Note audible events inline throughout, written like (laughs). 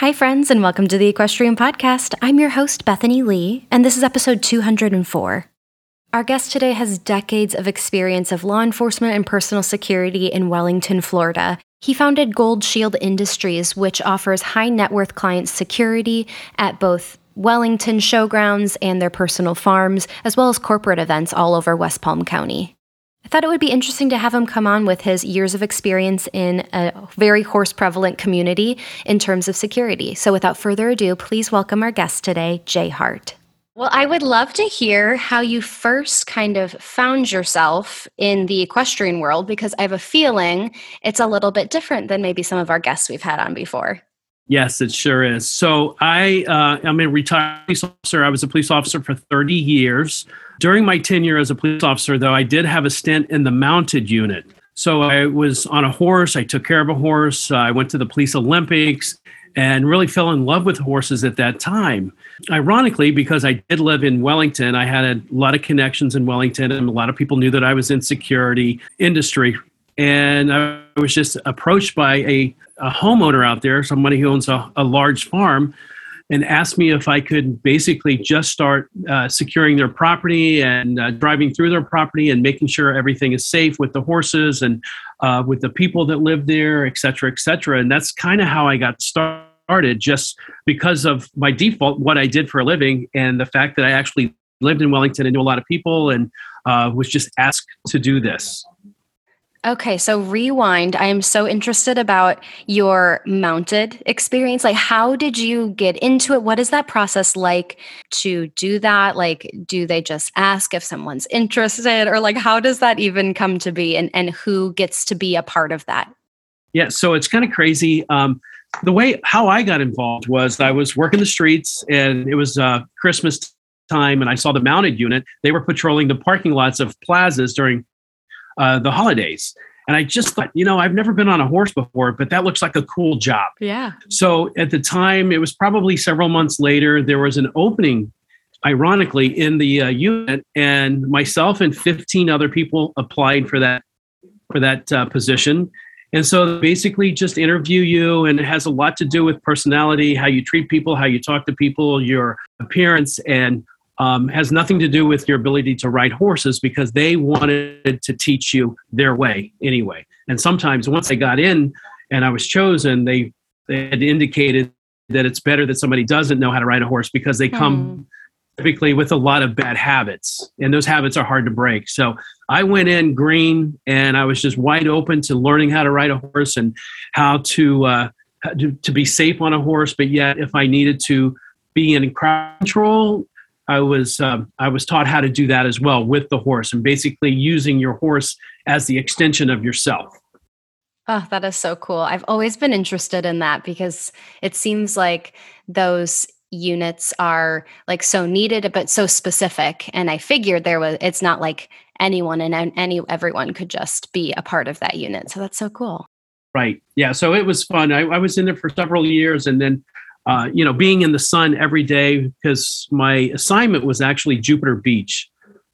Hi, friends, and welcome to the Equestrian Podcast. I'm your host, Bethany Lee, and this is episode 204. Our guest today has decades of experience of law enforcement and personal security in Wellington, Florida. He founded Gold Shield Industries, which offers high net worth clients security at both Wellington showgrounds and their personal farms, as well as corporate events all over West Palm County. I thought it would be interesting to have him come on with his years of experience in a very horse prevalent community in terms of security. So, without further ado, please welcome our guest today, Jay Hart. Well, I would love to hear how you first kind of found yourself in the equestrian world because I have a feeling it's a little bit different than maybe some of our guests we've had on before. Yes, it sure is. So I, uh, I'm a retired police officer. I was a police officer for 30 years. During my tenure as a police officer, though, I did have a stint in the mounted unit. So I was on a horse. I took care of a horse. I went to the police Olympics and really fell in love with horses at that time. Ironically, because I did live in Wellington, I had a lot of connections in Wellington, and a lot of people knew that I was in security industry. And I was just approached by a a homeowner out there, somebody who owns a, a large farm, and asked me if I could basically just start uh, securing their property and uh, driving through their property and making sure everything is safe with the horses and uh, with the people that live there, et cetera, et cetera. And that's kind of how I got started, just because of my default, what I did for a living, and the fact that I actually lived in Wellington and knew a lot of people and uh, was just asked to do this. Okay, so rewind. I am so interested about your mounted experience. Like, how did you get into it? What is that process like to do that? Like, do they just ask if someone's interested, or like, how does that even come to be, and and who gets to be a part of that? Yeah, so it's kind of crazy. Um, the way how I got involved was I was working the streets, and it was uh, Christmas time, and I saw the mounted unit. They were patrolling the parking lots of plazas during uh, the holidays. And I just thought, you know, I've never been on a horse before, but that looks like a cool job. Yeah. So at the time, it was probably several months later, there was an opening, ironically, in the uh, unit, and myself and 15 other people applied for that for that uh, position. And so basically just interview you and it has a lot to do with personality, how you treat people, how you talk to people, your appearance and um, has nothing to do with your ability to ride horses because they wanted to teach you their way anyway. And sometimes once I got in and I was chosen, they, they had indicated that it's better that somebody doesn't know how to ride a horse because they come mm. typically with a lot of bad habits and those habits are hard to break. So I went in green and I was just wide open to learning how to ride a horse and how to, uh, to, to be safe on a horse, but yet if I needed to be in crowd control I was um, I was taught how to do that as well with the horse, and basically using your horse as the extension of yourself. Oh, that is so cool. I've always been interested in that because it seems like those units are like so needed but so specific and I figured there was it's not like anyone and any everyone could just be a part of that unit. So that's so cool. Right. Yeah. So it was fun. I, I was in there for several years and then uh, you know, being in the sun every day because my assignment was actually Jupiter Beach.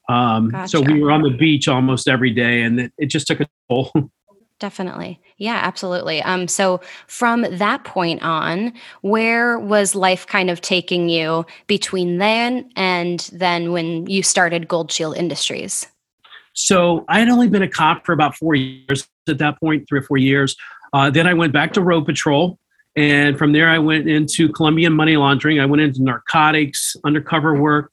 Um, gotcha. So we were on the beach almost every day, and it, it just took a toll. (laughs) Definitely. Yeah, absolutely. Um, so from that point on, where was life kind of taking you between then and then when you started Gold Shield Industries? So I had only been a cop for about four years at that point, three or four years. Uh, then I went back to road patrol and from there, I went into Colombian money laundering. I went into narcotics, undercover work,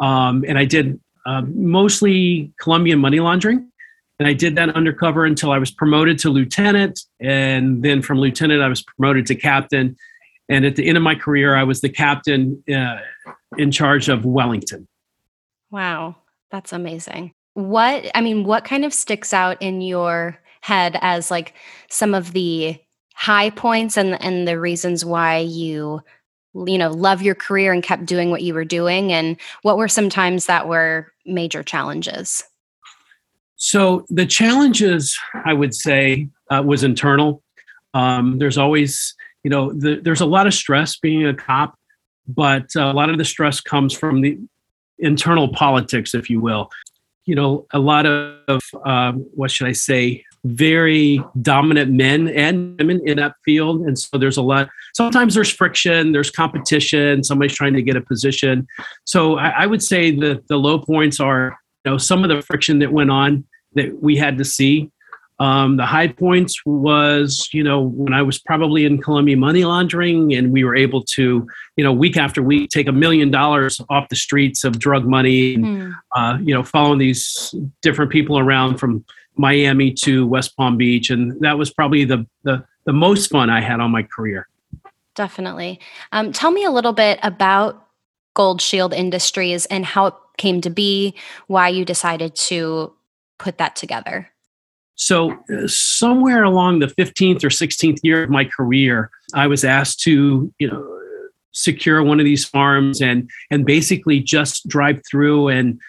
um, and I did uh, mostly Colombian money laundering. And I did that undercover until I was promoted to lieutenant. And then from lieutenant, I was promoted to captain. And at the end of my career, I was the captain uh, in charge of Wellington. Wow, that's amazing. What, I mean, what kind of sticks out in your head as like some of the high points and and the reasons why you you know, love your career and kept doing what you were doing? And what were some times that were major challenges? So the challenges, I would say, uh, was internal. Um, there's always, you know, the, there's a lot of stress being a cop, but a lot of the stress comes from the internal politics, if you will. You know, a lot of, uh, what should I say, very dominant men and women in that field. And so there's a lot, sometimes there's friction, there's competition, somebody's trying to get a position. So I, I would say that the low points are, you know, some of the friction that went on that we had to see. Um, the high points was, you know, when I was probably in Colombia money laundering, and we were able to, you know, week after week take a million dollars off the streets of drug money, and, mm. uh, you know, following these different people around from Miami to West Palm Beach, and that was probably the the, the most fun I had on my career. Definitely. Um, tell me a little bit about Gold Shield Industries and how it came to be, why you decided to put that together? So, uh, somewhere along the 15th or 16th year of my career, I was asked to, you know, secure one of these farms and and basically just drive through and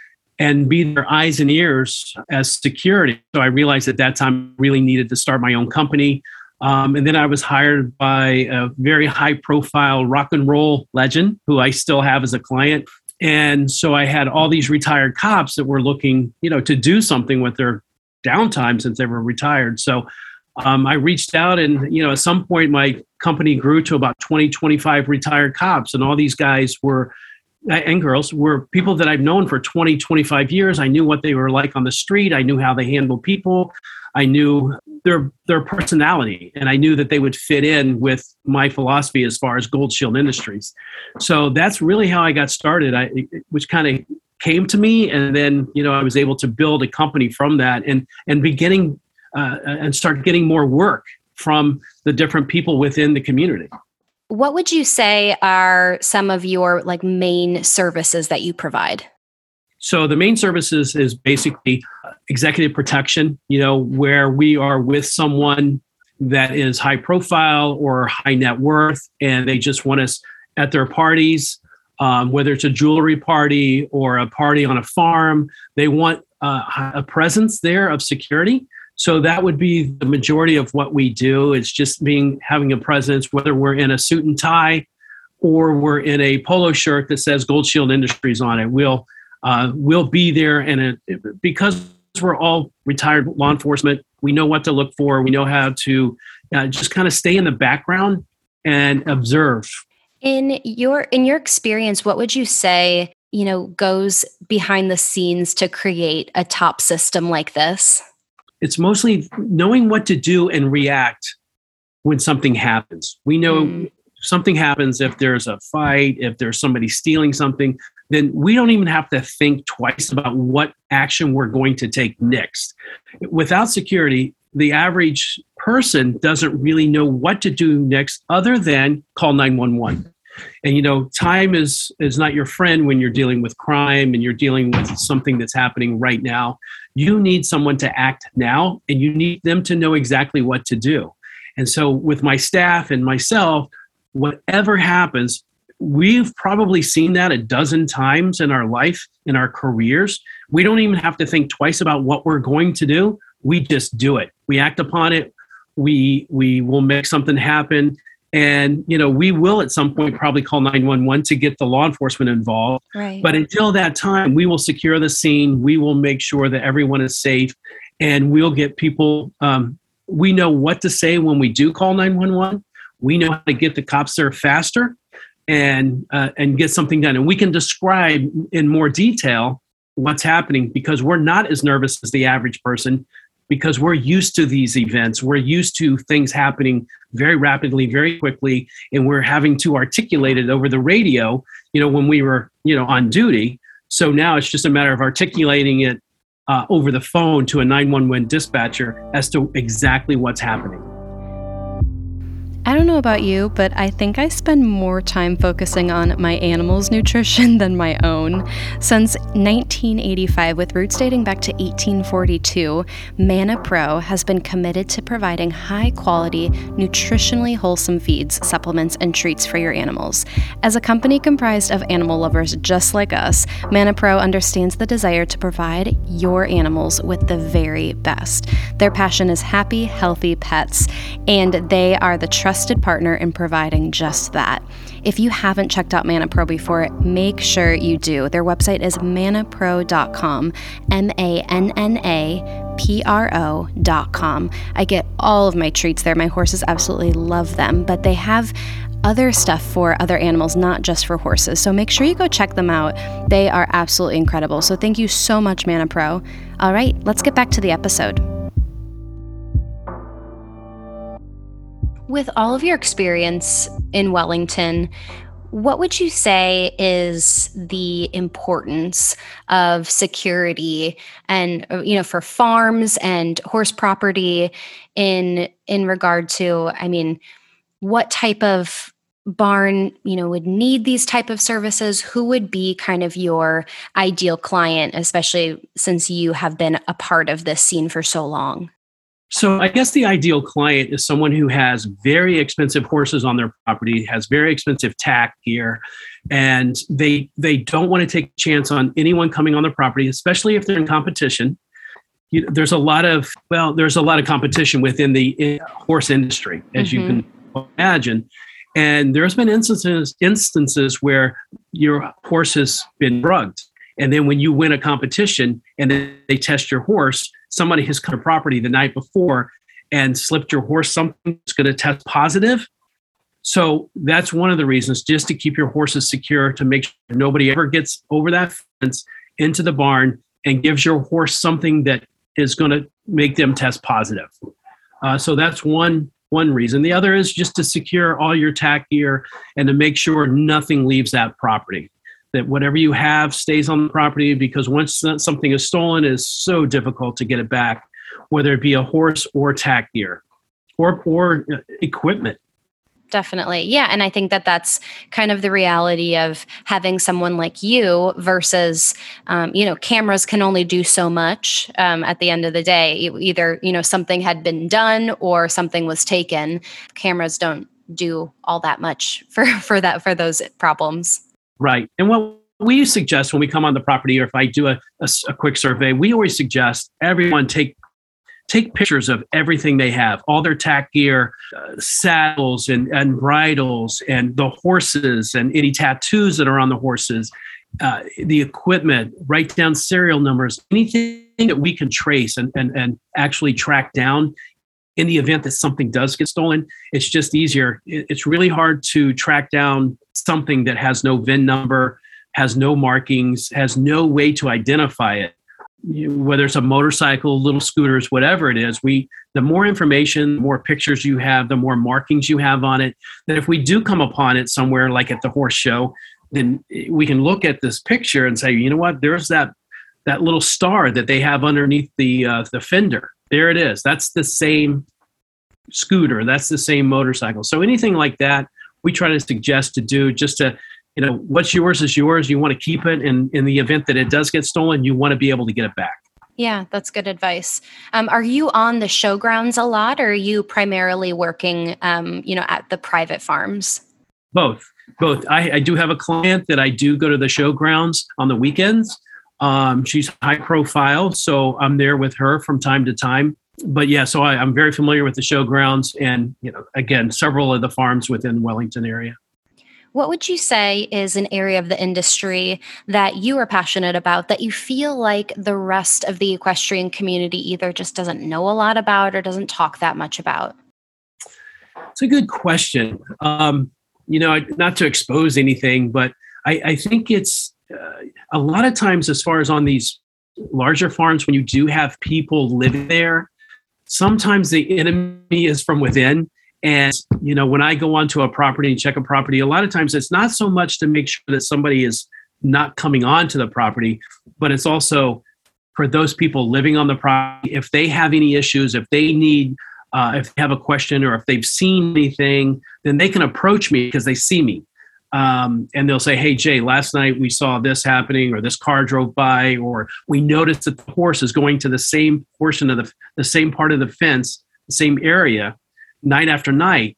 and be their eyes and ears as security. So I realized at that time I really needed to start my own company. Um, and then I was hired by a very high profile rock and roll legend who I still have as a client. And so I had all these retired cops that were looking, you know, to do something with their downtime since they were retired. So um, I reached out and, you know, at some point my company grew to about 20, 25 retired cops. And all these guys were, and girls were people that I've known for 20, 25 years. I knew what they were like on the street. I knew how they handled people. I knew their their personality, and I knew that they would fit in with my philosophy as far as Gold Shield Industries. So that's really how I got started. I which kind of came to me, and then you know I was able to build a company from that, and and beginning uh, and start getting more work from the different people within the community. What would you say are some of your like main services that you provide? So the main services is basically executive protection, you know, where we are with someone that is high profile or high net worth, and they just want us at their parties, um, whether it's a jewelry party or a party on a farm, they want uh, a presence there of security. So that would be the majority of what we do. It's just being having a presence, whether we're in a suit and tie or we're in a polo shirt that says Gold Shield Industries on it. We'll uh, we'll be there, and it, because we're all retired law enforcement, we know what to look for. We know how to uh, just kind of stay in the background and observe. In your in your experience, what would you say you know goes behind the scenes to create a top system like this? It's mostly knowing what to do and react when something happens. We know mm. something happens if there's a fight, if there's somebody stealing something then we don't even have to think twice about what action we're going to take next. Without security, the average person doesn't really know what to do next other than call 911 and you know time is is not your friend when you're dealing with crime and you're dealing with something that's happening right now you need someone to act now and you need them to know exactly what to do and so with my staff and myself whatever happens we've probably seen that a dozen times in our life, in our careers. We don't even have to think twice about what we're going to do. We just do it. We act upon it. We we will make something happen. And you know, we will at some point probably call 911 to get the law enforcement involved. Right. But until that time, we will secure the scene. We will make sure that everyone is safe, and we'll get people. Um, we know what to say when we do call 911. We know how to get the cops there faster and uh, and get something done and we can describe in more detail what's happening because we're not as nervous as the average person because we're used to these events. We're used to things happening very rapidly very quickly and we're having to articulate it over the radio you know when we were you know on duty. So now it's just a matter of articulating it uh, over the phone to a 911 dispatcher as to exactly what's happening I don't know about you, but I think I spend more time focusing on my animals' nutrition (laughs) than my own. Since 1985, with roots dating back to 1842, Manna Pro has been committed to providing high quality, nutritionally wholesome feeds, supplements, and treats for your animals. As a company comprised of animal lovers just like us, Manna Pro understands the desire to provide your animals with the very best. Their passion is happy, healthy pets, and they are the trusted trusted partner in providing just that. If you haven't checked out Manna Pro before, make sure you do. Their website is mannapro.com, M A N N A P R O.com. I get all of my treats there. My horses absolutely love them, but they have other stuff for other animals, not just for horses. So make sure you go check them out. They are absolutely incredible. So thank you so much, Manna Pro. All right, let's get back to the episode. With all of your experience in Wellington, what would you say is the importance of security and uh, you know for farms and horse property in in regard to I mean what type of barn you know would need these type of services? Who would be kind of your ideal client especially since you have been a part of this scene for so long so I guess the ideal client is someone who has very expensive horses on their property, has very expensive tack gear, and they they don't want to take a chance on anyone coming on their property, especially if they're in competition. You, there's a lot of well, there's a lot of competition within the in, horse industry, as mm-hmm. you can imagine. And there's been instances instances where your horse has been drugged, and then when you win a competition and they test your horse, somebody has come to property the night before and slipped your horse something that's going to test positive. So that's one of the reasons just to keep your horses secure to make sure nobody ever gets over that fence into the barn and gives your horse something that is going to make them test positive. Uh, so that's one one reason. The other is just to secure all your tack gear and to make sure nothing leaves that property that whatever you have stays on the property because once something is stolen it is so difficult to get it back whether it be a horse or tack gear or or uh, equipment. Definitely. Yeah and i think that that's kind of the reality of having someone like you versus um, you know cameras can only do so much um, at the end of the day. Either you know something had been done or something was taken. Cameras don't do all that much for (laughs) for that for those problems Right. And what we suggest when we come on the property, or if I do a, a, a quick survey, we always suggest everyone take take pictures of everything they have all their tack gear uh, saddles and, and bridles and the horses and any tattoos that are on the horses uh, the equipment write down serial numbers anything that we can trace and, and, and actually track down in the event that something does get stolen it's just easier it's really hard to track down something that has no VIN number, has no markings, has no way to identify it. whether it's a motorcycle, little scooters, whatever it is, we the more information, the more pictures you have, the more markings you have on it. That if we do come upon it somewhere, like at the horse show, then we can look at this picture and say, you know what, there's that that little star that they have underneath the uh, the fender. There it is. That's the same scooter. That's the same motorcycle. So anything like that, we try to suggest to do just to you know what's yours is yours you want to keep it and in the event that it does get stolen you want to be able to get it back yeah that's good advice um, are you on the showgrounds a lot or are you primarily working um, you know at the private farms both both I, I, do have a client that i do go to the showgrounds on the weekends um, she's high profile so i'm there with her from time to time but yeah, so I, am very familiar with the showgrounds and, you know, again, several of the farms within Wellington area. What would you say is an area of the industry that you are passionate about that you feel like the rest of the equestrian community either just doesn't know a lot about or doesn't talk that much about? It's a good question. Um, you know, not to expose anything, but I, I think it's a lot of times, as far as on these larger farms, when you do have people living there, sometimes the enemy is from within. And, you know, when I go onto a property and check a property, a lot of times it's not so much to make sure that somebody is not coming onto the property, but it's also for those people living on the property, if they have any issues, if they need uh, if they have a question or if they've seen anything, then they can approach me because they see me. Um, and they'll say, Hey, Jay, last night we saw this happening, or this car drove by, or we noticed that the horse is going to the same portion of the, the same part of the fence, the same area, night after night.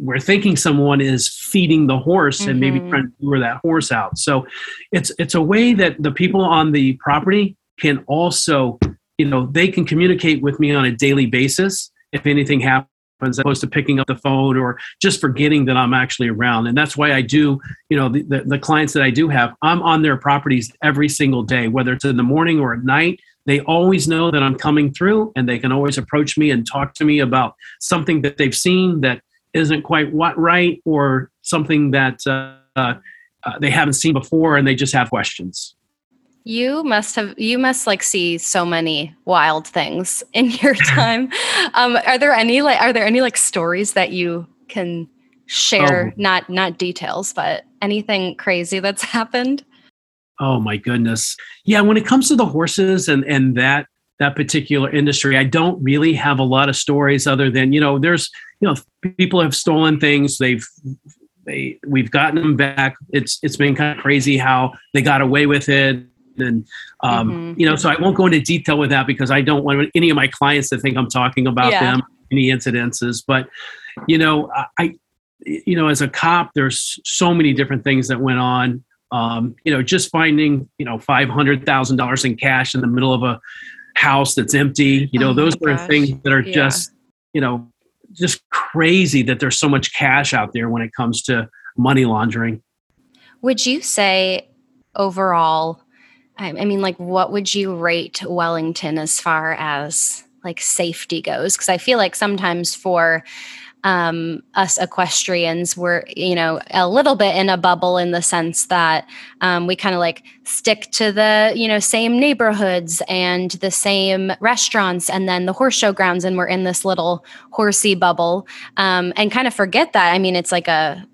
We're thinking someone is feeding the horse mm-hmm. and maybe mm-hmm. trying to lure that horse out. So it's it's a way that the people on the property can also, you know, they can communicate with me on a daily basis if anything happens as opposed to picking up the phone or just forgetting that I'm actually around. And that's why I do, you know, the, the, the, clients that I do have, I'm on their properties every single day, whether it's in the morning or at night. They always know that I'm coming through and they can always approach me and talk to me about something that they've seen that isn't quite what right or something that uh, uh, they haven't seen before and they just have questions. You must have you must like see so many wild things (laughs) in your (laughs) time. um, are there any like are there any like stories that you can share? Oh. Not not details, but anything crazy that's (laughs) happened? Oh my goodness. Yeah, when it comes to the horses and and that that particular industry, I don't really have a lot of stories other than, you know, there's, you know, people have stolen things, they've they we've gotten them back. It's it's been kind of crazy how they got away with it and um, mm-hmm. you know so i won't go into detail with that because i don't want any of my clients to think i'm talking about yeah. them any incidences but you know i you know as a cop there's so many different things that went on um, you know just finding you know $500000 in cash in the middle of a house that's empty you know oh those are things that are yeah. just you know just crazy that there's so much cash out there when it comes to money laundering would you say overall I mean, like, what would you rate Wellington as far as like safety goes? Because I feel like sometimes for um, us equestrians, we're, you know, a little bit in a bubble in the sense that um, we kind of like stick to the, you know, same neighborhoods and the same restaurants and then the horse show grounds. And we're in this little horsey bubble um, and kind of forget that. I mean, it's like a,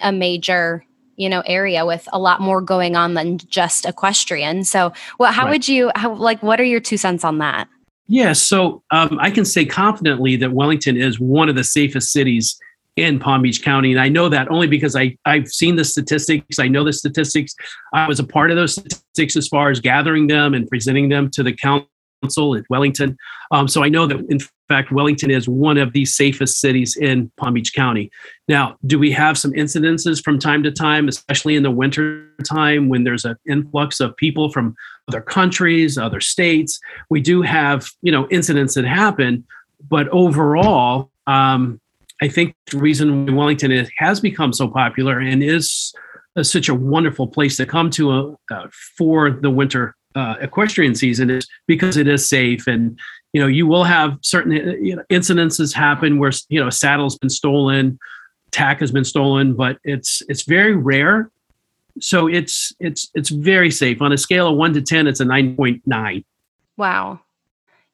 a major you know area with a lot more going on than just equestrian. So well how right. would you how like what are your two cents on that? Yeah so um, i can say confidently that wellington is one of the safest cities in palm beach county. And i know that only because i i've seen the statistics. I know the statistics. I was a part of those statistics as far as gathering them and presenting them to the council Council at Wellington. Um, so I know that, in fact, Wellington is one of the safest cities in Palm Beach County. Now, do we have some incidences from time to time, especially in the winter time when there's an influx of people from other countries, other states? We do have, you know, incidents that happen, but overall, um, I think the reason Wellington is, has become so popular and is uh, such a wonderful place to come to uh, uh, for the winter uh, equestrian season is because it is safe. And you know you will have certain uh, you know, incidences happen where you know a saddle's been stolen tack has been stolen but it's it's very rare. So it's it's it's very safe. On a scale of 1 to 10 it's a 9.9 wow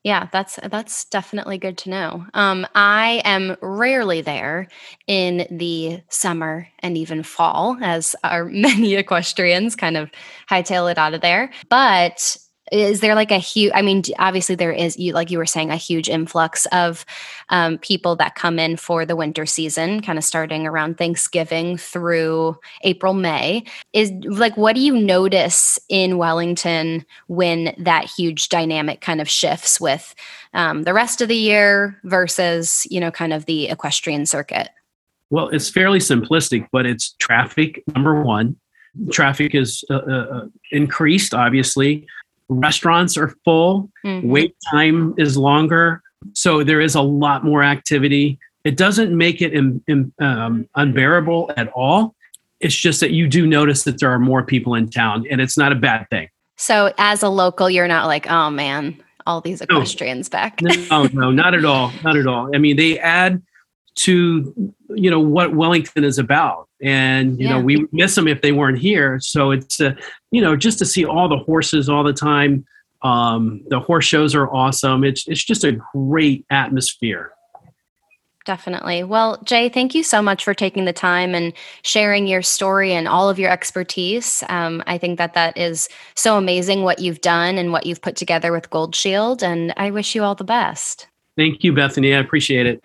yeah, that's that's definitely good to know. Um, I am rarely there in the summer and even fall, as are (laughs) many equestrians kind of hightail it out of there. But is there like a huge i mean obviously there is you like you were saying a huge influx of um, people that come in for the winter season kind of starting around thanksgiving through april may. Is like what do you notice in wellington when that huge dynamic kind of shifts with um, the rest of the year versus you know kind of the equestrian circuit? Well it's fairly simplistic but it's traffic number one. Traffic is uh, uh, increased obviously restaurants are full, mm-hmm. wait time is longer. So there is a lot more activity. It doesn't make it in, in, um, unbearable at all. It's just that you do notice that there are more people in town, and it's not a bad thing. So, as a local, you're not like, oh man, all these equestrians no. back. no, no, not at all. Not at all. I mean, they add to you know what Wellington is about, and you yeah. know we miss them if they weren't here. So it's uh, you know just to see all the horses all the time. Um, the horse shows are awesome. It's it's just a great atmosphere. Definitely. Well, Jay, thank you so much for taking the time and sharing your story and all of your expertise. Um, I think that that is so amazing what you've done and what you've put together with Gold Shield, and I wish you all the best. Thank you, Bethany. I appreciate it.